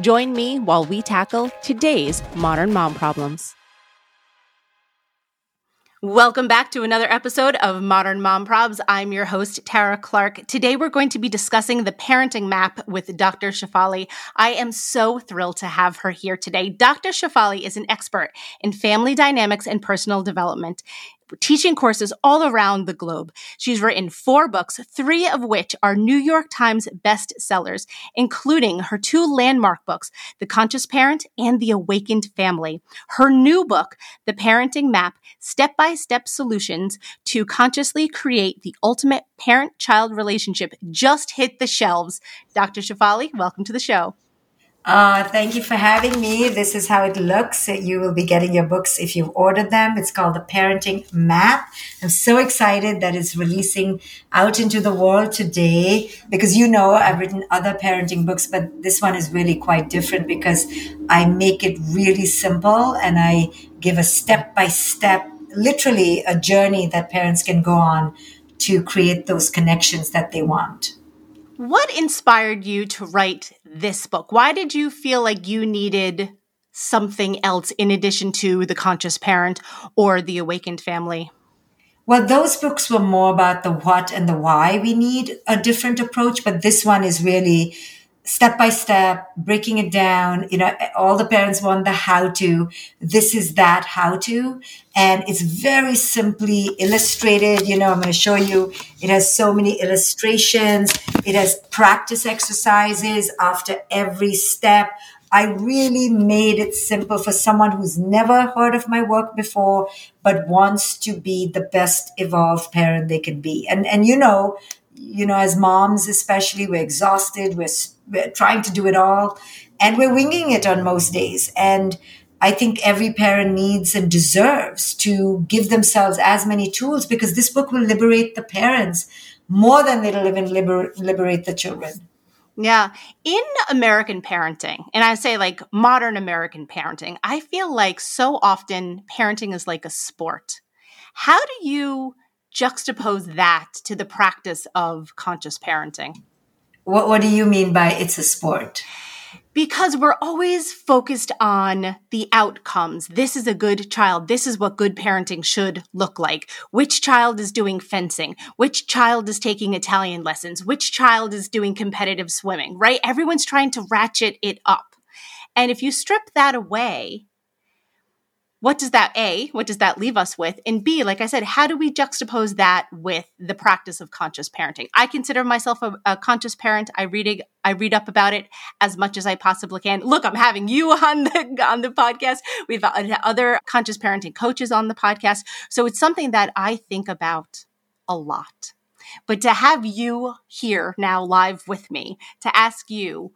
Join me while we tackle today's modern mom problems. Welcome back to another episode of Modern Mom Probs. I'm your host, Tara Clark. Today we're going to be discussing the parenting map with Dr. Shefali. I am so thrilled to have her here today. Dr. Shefali is an expert in family dynamics and personal development teaching courses all around the globe. She's written four books, three of which are New York Times bestsellers, including her two landmark books, The Conscious Parent and The Awakened Family. Her new book, The Parenting Map, Step by Step Solutions to Consciously Create the Ultimate Parent Child Relationship, just hit the shelves. Dr. Shefali, welcome to the show. Uh, thank you for having me. This is how it looks. You will be getting your books if you've ordered them. It's called The Parenting Map. I'm so excited that it's releasing out into the world today because you know I've written other parenting books, but this one is really quite different because I make it really simple and I give a step by step, literally a journey that parents can go on to create those connections that they want. What inspired you to write this book? Why did you feel like you needed something else in addition to The Conscious Parent or The Awakened Family? Well, those books were more about the what and the why we need a different approach, but this one is really step by step, breaking it down. You know, all the parents want the how to. This is that how to. And it's very simply illustrated. You know, I'm going to show you. It has so many illustrations. It has practice exercises after every step. I really made it simple for someone who's never heard of my work before, but wants to be the best evolved parent they can be. And, and you know, you know, as moms, especially, we're exhausted. We're, trying to do it all and we're winging it on most days. And I think every parent needs and deserves to give themselves as many tools because this book will liberate the parents more than it'll even liber- liberate the children. Yeah. In American parenting, and I say like modern American parenting, I feel like so often parenting is like a sport. How do you juxtapose that to the practice of conscious parenting? What, what do you mean by it's a sport? Because we're always focused on the outcomes. This is a good child. This is what good parenting should look like. Which child is doing fencing? Which child is taking Italian lessons? Which child is doing competitive swimming, right? Everyone's trying to ratchet it up. And if you strip that away, what does that a what does that leave us with? And b like i said how do we juxtapose that with the practice of conscious parenting? I consider myself a, a conscious parent. I read i read up about it as much as i possibly can. Look i'm having you on the on the podcast. We've other conscious parenting coaches on the podcast. So it's something that i think about a lot. But to have you here now live with me to ask you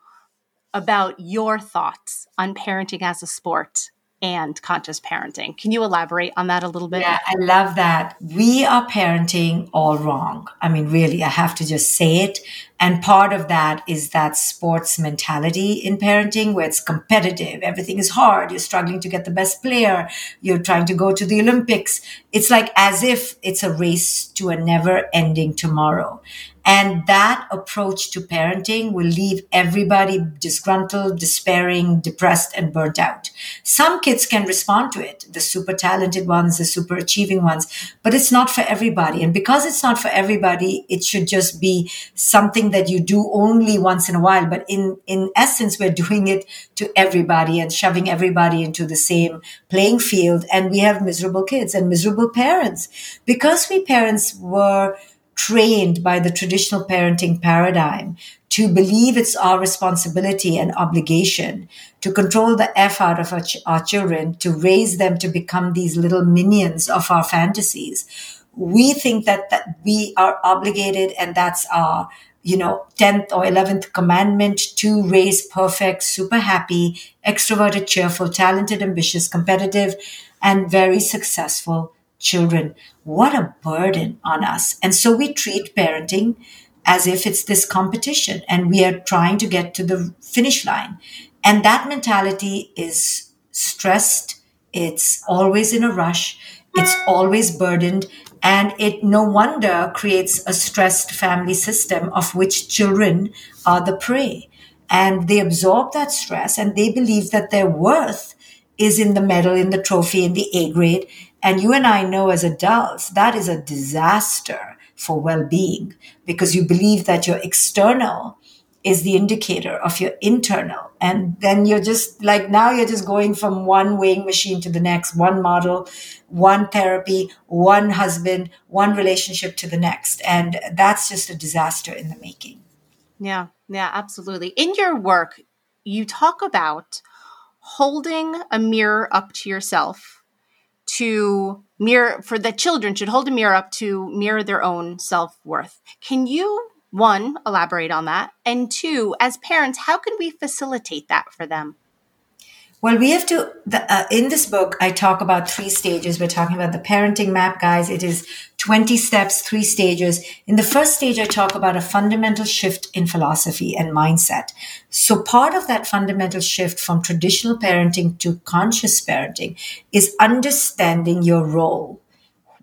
about your thoughts on parenting as a sport and conscious parenting. Can you elaborate on that a little bit? Yeah, I love that. We are parenting all wrong. I mean, really, I have to just say it. And part of that is that sports mentality in parenting where it's competitive. Everything is hard. You're struggling to get the best player. You're trying to go to the Olympics. It's like as if it's a race to a never ending tomorrow. And that approach to parenting will leave everybody disgruntled, despairing, depressed, and burnt out. Some kids can respond to it, the super talented ones, the super achieving ones, but it's not for everybody. And because it's not for everybody, it should just be something that you do only once in a while. But in, in essence, we're doing it to everybody and shoving everybody into the same playing field. And we have miserable kids and miserable parents because we parents were trained by the traditional parenting paradigm to believe it's our responsibility and obligation to control the F out of our, ch- our, children, to raise them to become these little minions of our fantasies. We think that, that we are obligated and that's our, you know, 10th or 11th commandment to raise perfect, super happy, extroverted, cheerful, talented, ambitious, competitive, and very successful children. What a burden on us. And so we treat parenting as if it's this competition and we are trying to get to the finish line. And that mentality is stressed. It's always in a rush. It's always burdened. And it no wonder creates a stressed family system of which children are the prey. And they absorb that stress and they believe that their worth is in the medal, in the trophy, in the A grade. And you and I know as adults, that is a disaster for well being because you believe that your external is the indicator of your internal. And then you're just like, now you're just going from one weighing machine to the next, one model, one therapy, one husband, one relationship to the next. And that's just a disaster in the making. Yeah, yeah, absolutely. In your work, you talk about holding a mirror up to yourself to mirror for the children should hold a mirror up to mirror their own self-worth. Can you one elaborate on that and two as parents how can we facilitate that for them? Well, we have to, the, uh, in this book, I talk about three stages. We're talking about the parenting map, guys. It is 20 steps, three stages. In the first stage, I talk about a fundamental shift in philosophy and mindset. So part of that fundamental shift from traditional parenting to conscious parenting is understanding your role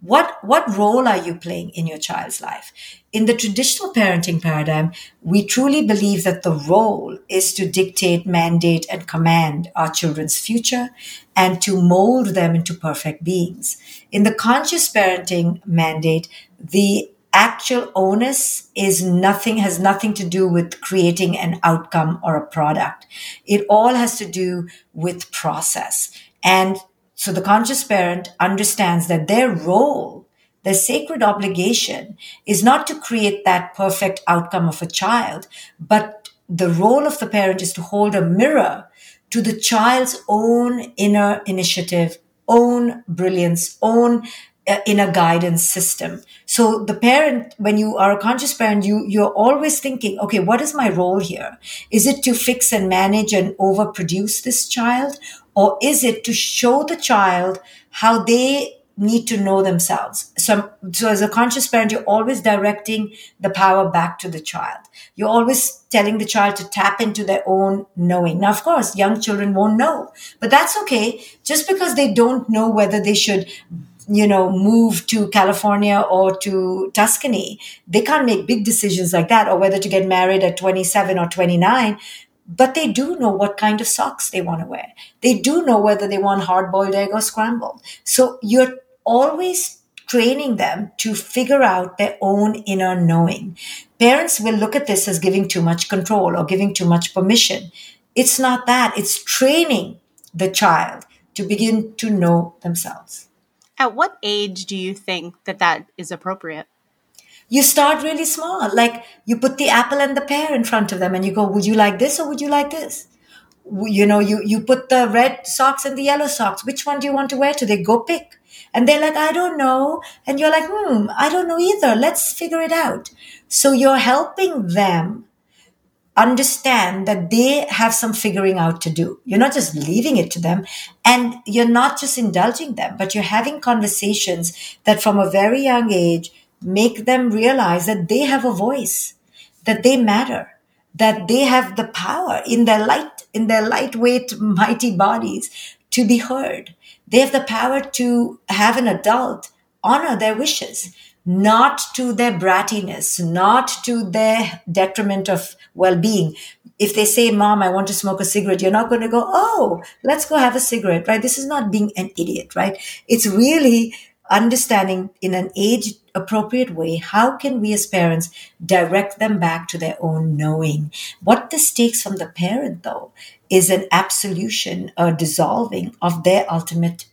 what, what role are you playing in your child's life? In the traditional parenting paradigm, we truly believe that the role is to dictate, mandate, and command our children's future and to mold them into perfect beings. In the conscious parenting mandate, the actual onus is nothing, has nothing to do with creating an outcome or a product. It all has to do with process. And so the conscious parent understands that their role, their sacred obligation is not to create that perfect outcome of a child, but the role of the parent is to hold a mirror to the child's own inner initiative, own brilliance, own uh, inner guidance system. So the parent, when you are a conscious parent, you, you're always thinking, okay, what is my role here? Is it to fix and manage and overproduce this child? Or is it to show the child how they need to know themselves? So, so as a conscious parent, you're always directing the power back to the child. You're always telling the child to tap into their own knowing. Now, of course, young children won't know, but that's okay. Just because they don't know whether they should you know, move to California or to Tuscany. They can't make big decisions like that or whether to get married at 27 or 29 but they do know what kind of socks they want to wear. They do know whether they want hard boiled egg or scrambled. So you're always training them to figure out their own inner knowing. Parents will look at this as giving too much control or giving too much permission. It's not that. It's training the child to begin to know themselves. At what age do you think that that is appropriate? You start really small. Like you put the apple and the pear in front of them and you go, would you like this or would you like this? You know, you, you put the red socks and the yellow socks. Which one do you want to wear today? Go pick. And they're like, I don't know. And you're like, hmm, I don't know either. Let's figure it out. So you're helping them understand that they have some figuring out to do. You're not just leaving it to them and you're not just indulging them, but you're having conversations that from a very young age make them realize that they have a voice, that they matter, that they have the power in their light, in their lightweight, mighty bodies to be heard. They have the power to have an adult honor their wishes not to their brattiness, not to their detriment of well being. If they say, Mom, I want to smoke a cigarette, you're not going to go, Oh, let's go have a cigarette, right? This is not being an idiot, right? It's really understanding in an age appropriate way how can we as parents direct them back to their own knowing what this takes from the parent though is an absolution a dissolving of their ultimate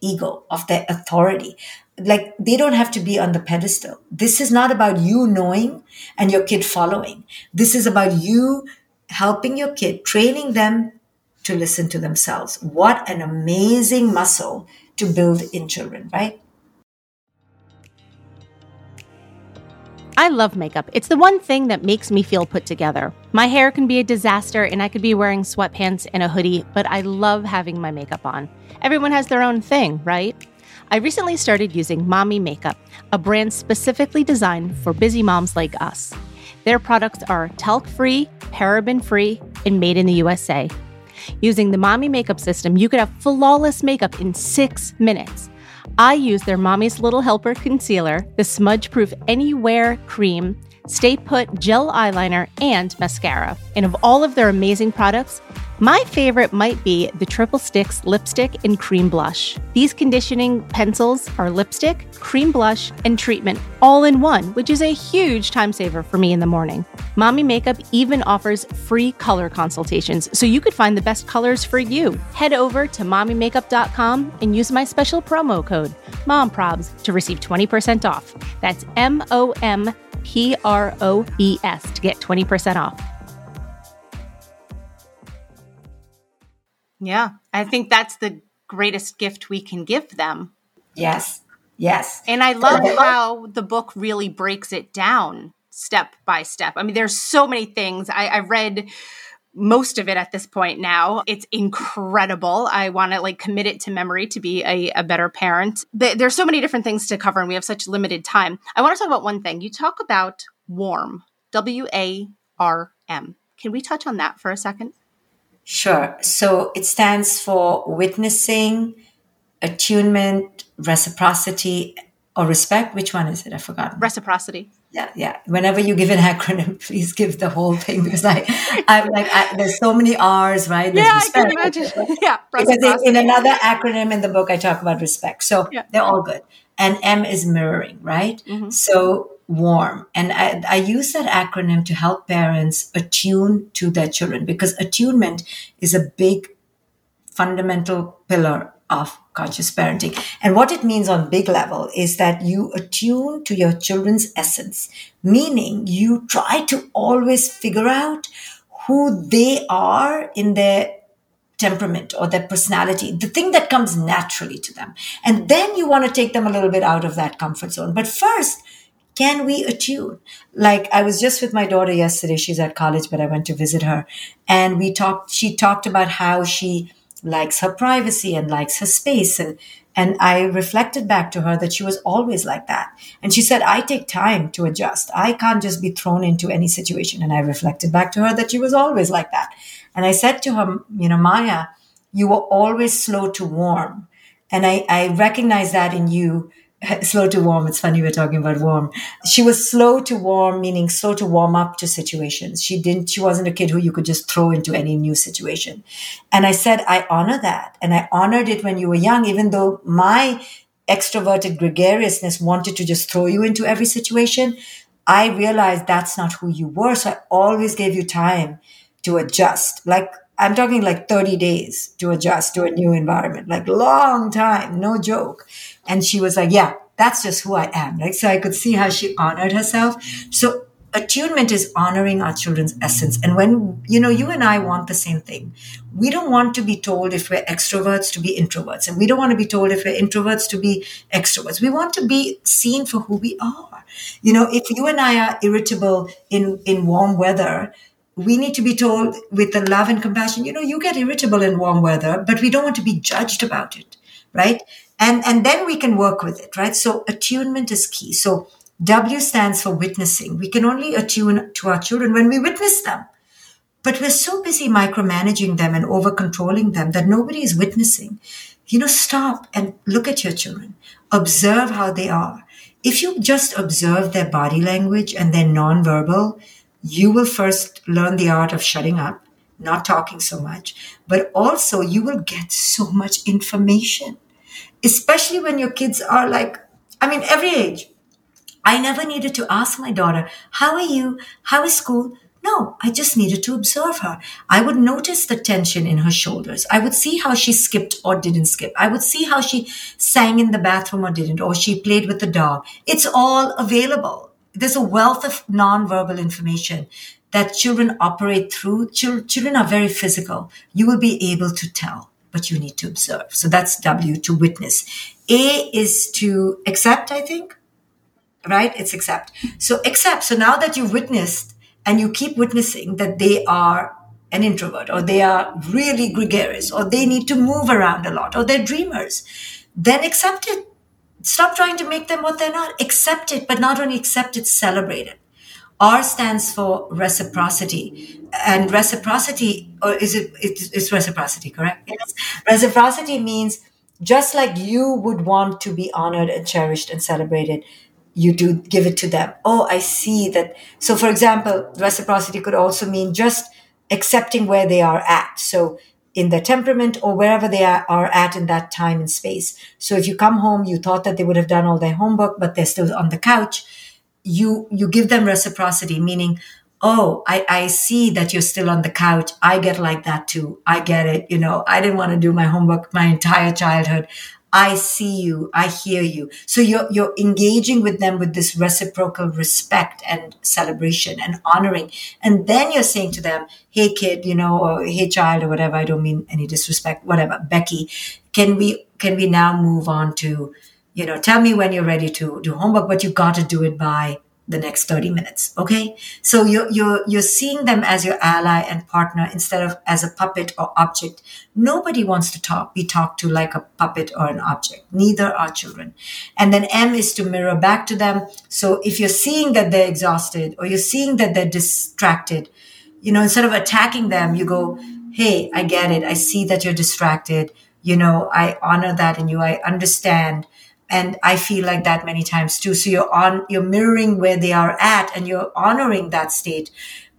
ego of their authority like they don't have to be on the pedestal. This is not about you knowing and your kid following. This is about you helping your kid, training them to listen to themselves. What an amazing muscle to build in children, right? I love makeup. It's the one thing that makes me feel put together. My hair can be a disaster and I could be wearing sweatpants and a hoodie, but I love having my makeup on. Everyone has their own thing, right? I recently started using Mommy Makeup, a brand specifically designed for busy moms like us. Their products are talc free, paraben free, and made in the USA. Using the Mommy Makeup system, you could have flawless makeup in six minutes. I use their Mommy's Little Helper concealer, the smudge proof anywhere cream, Stay Put gel eyeliner, and mascara. And of all of their amazing products, my favorite might be the Triple Sticks lipstick and cream blush. These conditioning pencils are lipstick, cream blush, and treatment all in one, which is a huge time saver for me in the morning. Mommy Makeup even offers free color consultations, so you could find the best colors for you. Head over to mommymakeup.com and use my special promo code, MOMPROBS, to receive 20% off. That's M O M P R O B S to get 20% off. Yeah, I think that's the greatest gift we can give them. Yes, yes. And I love how the book really breaks it down step by step. I mean, there's so many things. I, I read most of it at this point now. It's incredible. I want to like commit it to memory to be a, a better parent. There's so many different things to cover, and we have such limited time. I want to talk about one thing. You talk about warm, W A R M. Can we touch on that for a second? Sure. So it stands for witnessing, attunement, reciprocity, or respect. Which one is it? I forgot. Reciprocity. Yeah, yeah. Whenever you give an acronym, please give the whole thing because I, I'm like, I, there's so many R's, right? There's yeah, respect. I can imagine. yeah, because in, in, another acronym in the book, I talk about respect. So yeah. they're all good. And M is mirroring, right? Mm-hmm. So warm. And I, I use that acronym to help parents attune to their children because attunement is a big fundamental pillar of conscious parenting. And what it means on big level is that you attune to your children's essence, meaning you try to always figure out who they are in their temperament or their personality, the thing that comes naturally to them. And then you want to take them a little bit out of that comfort zone. But first, can we attune? Like I was just with my daughter yesterday. She's at college, but I went to visit her and we talked, she talked about how she likes her privacy and likes her space. And, and I reflected back to her that she was always like that. And she said, I take time to adjust. I can't just be thrown into any situation. And I reflected back to her that she was always like that. And I said to her, you know, Maya, you were always slow to warm. And I, I recognize that in you slow to warm. It's funny we're talking about warm. She was slow to warm, meaning slow to warm up to situations. She didn't, she wasn't a kid who you could just throw into any new situation. And I said, I honor that. And I honored it when you were young, even though my extroverted gregariousness wanted to just throw you into every situation. I realized that's not who you were. So I always gave you time to adjust. Like I'm talking like 30 days to adjust to a new environment, like long time, no joke. And she was like, yeah, that's just who I am. Like, so I could see how she honored herself. So attunement is honoring our children's essence. And when, you know, you and I want the same thing. We don't want to be told if we're extroverts to be introverts. And we don't want to be told if we're introverts to be extroverts. We want to be seen for who we are. You know, if you and I are irritable in, in warm weather, we need to be told with the love and compassion, you know, you get irritable in warm weather, but we don't want to be judged about it, right? And, and then we can work with it, right? So attunement is key. So W stands for witnessing. We can only attune to our children when we witness them. But we're so busy micromanaging them and over controlling them that nobody is witnessing. You know, stop and look at your children. Observe how they are. If you just observe their body language and their nonverbal, you will first learn the art of shutting up, not talking so much, but also you will get so much information, especially when your kids are like, I mean, every age. I never needed to ask my daughter, How are you? How is school? No, I just needed to observe her. I would notice the tension in her shoulders. I would see how she skipped or didn't skip. I would see how she sang in the bathroom or didn't, or she played with the dog. It's all available. There's a wealth of nonverbal information that children operate through. Children are very physical. You will be able to tell, but you need to observe. So that's W to witness. A is to accept, I think. Right? It's accept. So accept. So now that you've witnessed, and you keep witnessing that they are an introvert or they are really gregarious or they need to move around a lot or they're dreamers, then accept it. Stop trying to make them what they're not. Accept it, but not only accept it, celebrate it. R stands for reciprocity. And reciprocity, or is it, it's reciprocity, correct? Yes. Reciprocity means just like you would want to be honored and cherished and celebrated, you do give it to them. Oh, I see that. So, for example, reciprocity could also mean just accepting where they are at. So, in their temperament or wherever they are, at in that time and space. So, if you come home, you thought that they would have done all their homework, but they're still on the couch. You you give them reciprocity, meaning, oh, I, I see that you're still on the couch. I get like that too. I get it. You know, I didn't want to do my homework my entire childhood. I see you, I hear you. So you're, you're engaging with them with this reciprocal respect and celebration and honoring. And then you're saying to them, Hey kid, you know, or Hey child or whatever. I don't mean any disrespect, whatever. Becky, can we, can we now move on to, you know, tell me when you're ready to do homework, but you got to do it by the next 30 minutes. Okay. So you're, you're, you're seeing them as your ally and partner instead of as a puppet or object. Nobody wants to talk, be talked to like a puppet or an object. Neither are children. And then M is to mirror back to them. So if you're seeing that they're exhausted or you're seeing that they're distracted, you know, instead of attacking them, you go, Hey, I get it. I see that you're distracted. You know, I honor that in you. I understand and i feel like that many times too. So you're on you're mirroring where they are at and you're honoring that state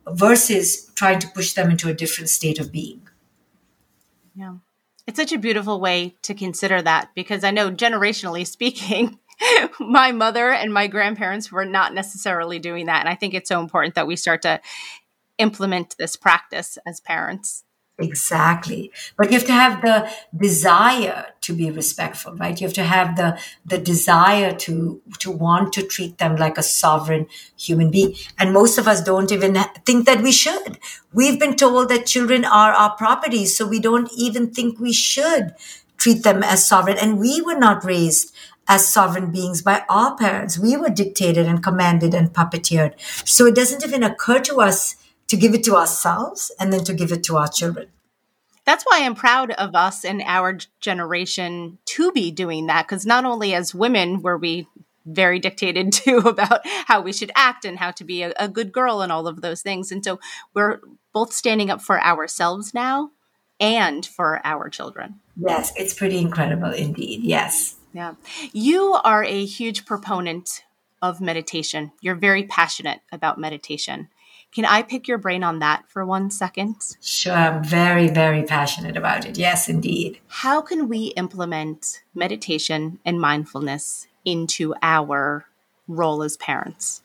versus trying to push them into a different state of being. Yeah. It's such a beautiful way to consider that because i know generationally speaking my mother and my grandparents were not necessarily doing that. And i think it's so important that we start to implement this practice as parents Exactly. But you have to have the desire to be respectful, right? You have to have the, the desire to, to want to treat them like a sovereign human being. And most of us don't even think that we should. We've been told that children are our property, so we don't even think we should treat them as sovereign. And we were not raised as sovereign beings by our parents. We were dictated and commanded and puppeteered. So it doesn't even occur to us to give it to ourselves and then to give it to our children. That's why I'm proud of us and our generation to be doing that because not only as women were we very dictated to about how we should act and how to be a, a good girl and all of those things. And so we're both standing up for ourselves now and for our children. Yes, it's pretty incredible indeed. Yes. Yeah. You are a huge proponent of meditation. You're very passionate about meditation. Can I pick your brain on that for one second? Sure. I'm very, very passionate about it. Yes, indeed. How can we implement meditation and mindfulness into our role as parents?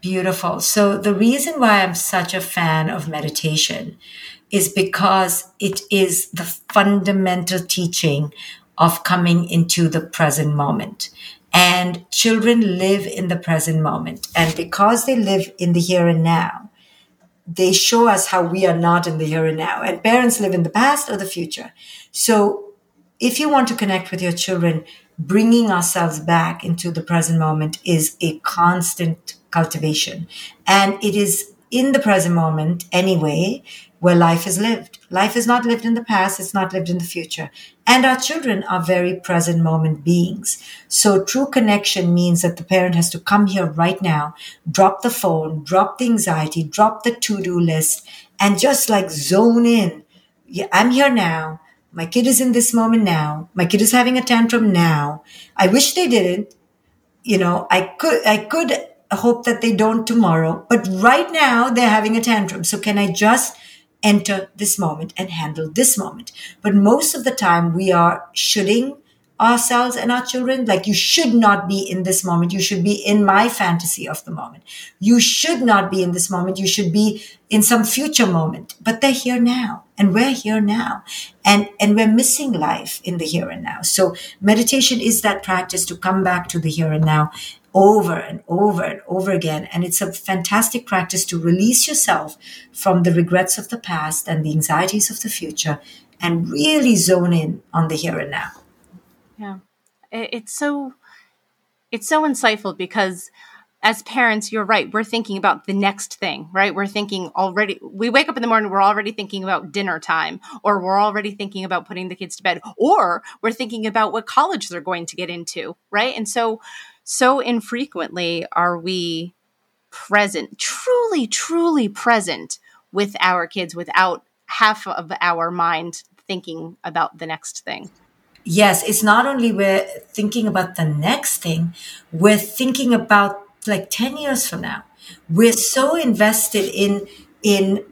Beautiful. So, the reason why I'm such a fan of meditation is because it is the fundamental teaching of coming into the present moment. And children live in the present moment. And because they live in the here and now, they show us how we are not in the here and now. And parents live in the past or the future. So if you want to connect with your children, bringing ourselves back into the present moment is a constant cultivation. And it is in the present moment anyway, where life is lived. Life is not lived in the past, it's not lived in the future. And our children are very present moment beings. So true connection means that the parent has to come here right now, drop the phone, drop the anxiety, drop the to do list, and just like zone in. Yeah, I'm here now. My kid is in this moment now. My kid is having a tantrum now. I wish they didn't. You know, I could, I could hope that they don't tomorrow, but right now they're having a tantrum. So can I just enter this moment and handle this moment. But most of the time we are shoulding ourselves and our children. Like you should not be in this moment. You should be in my fantasy of the moment. You should not be in this moment. You should be in some future moment. But they're here now and we're here now. And and we're missing life in the here and now. So meditation is that practice to come back to the here and now over and over and over again. And it's a fantastic practice to release yourself from the regrets of the past and the anxieties of the future and really zone in on the here and now. Yeah. It's so it's so insightful because as parents, you're right. We're thinking about the next thing, right? We're thinking already. We wake up in the morning, we're already thinking about dinner time, or we're already thinking about putting the kids to bed, or we're thinking about what college they're going to get into, right? And so, so infrequently are we present, truly, truly present with our kids without half of our mind thinking about the next thing. Yes, it's not only we're thinking about the next thing, we're thinking about like 10 years from now. We're so invested in in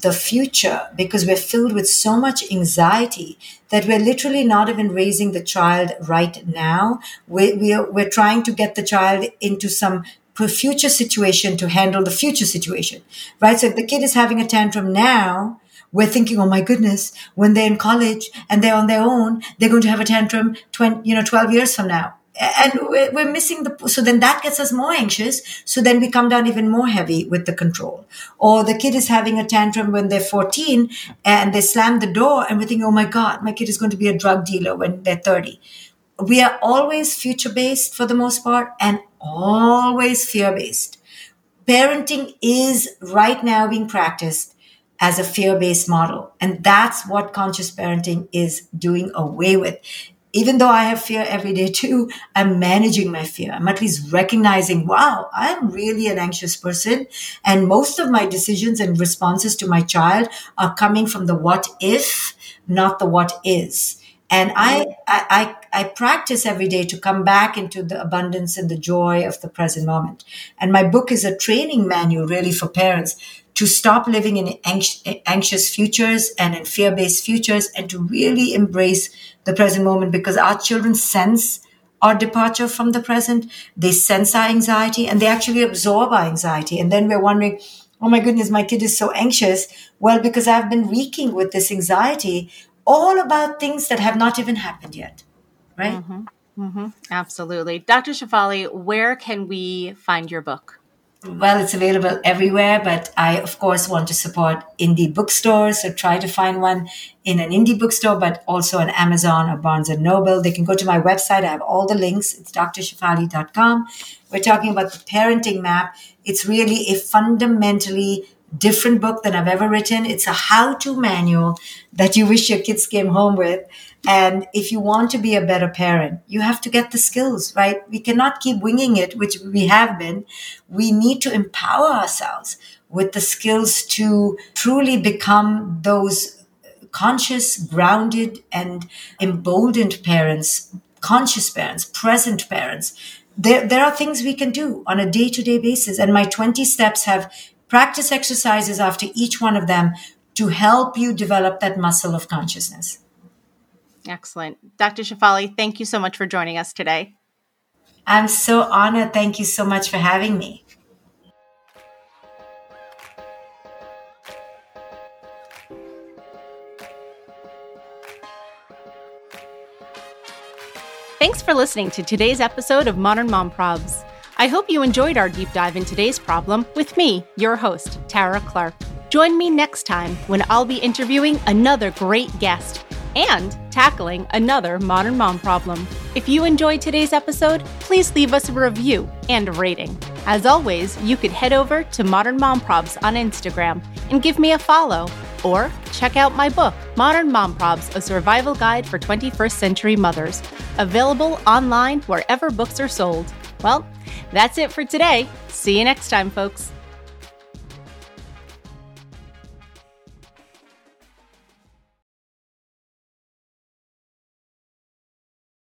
the future because we're filled with so much anxiety that we're literally not even raising the child right now. We're, we're, we're trying to get the child into some future situation to handle the future situation, right? So if the kid is having a tantrum now, we're thinking, oh my goodness, when they're in college and they're on their own, they're going to have a tantrum 20, you know, 12 years from now and we're missing the so then that gets us more anxious so then we come down even more heavy with the control. Or the kid is having a tantrum when they're 14 and they slam the door and we think oh my god my kid is going to be a drug dealer when they're 30 we are always future based for the most part and always fear based parenting is right now being practiced as a fear based model. And that's what conscious parenting is doing away with even though I have fear every day too, I'm managing my fear. I'm at least recognizing, wow, I'm really an anxious person. And most of my decisions and responses to my child are coming from the what if, not the what is. And I, mm-hmm. I, I, practice every day to come back into the abundance and the joy of the present moment. And my book is a training manual really for parents to stop living in anxious futures and in fear based futures and to really embrace the present moment because our children sense our departure from the present. They sense our anxiety and they actually absorb our anxiety. And then we're wondering, oh my goodness, my kid is so anxious. Well, because I've been reeking with this anxiety all about things that have not even happened yet. Right? Mm-hmm. Mm-hmm. Absolutely. Dr. Shefali, where can we find your book? Well, it's available everywhere, but I, of course, want to support indie bookstores. So try to find one in an indie bookstore, but also on Amazon or Barnes and Noble. They can go to my website. I have all the links. It's drshefali.com. We're talking about the parenting map. It's really a fundamentally different book than I've ever written. It's a how to manual that you wish your kids came home with. And if you want to be a better parent, you have to get the skills, right? We cannot keep winging it, which we have been. We need to empower ourselves with the skills to truly become those conscious, grounded, and emboldened parents, conscious parents, present parents. There, there are things we can do on a day to day basis. And my 20 steps have practice exercises after each one of them to help you develop that muscle of consciousness. Excellent. Dr. Shefali, thank you so much for joining us today. I'm so honored. Thank you so much for having me. Thanks for listening to today's episode of Modern Mom Probs. I hope you enjoyed our deep dive in today's problem with me, your host, Tara Clark. Join me next time when I'll be interviewing another great guest and tackling another modern mom problem. If you enjoyed today's episode, please leave us a review and a rating. As always, you could head over to Modern Mom Probs on Instagram and give me a follow, or check out my book, Modern Mom Probs A Survival Guide for 21st Century Mothers, available online wherever books are sold. Well, that's it for today. See you next time, folks.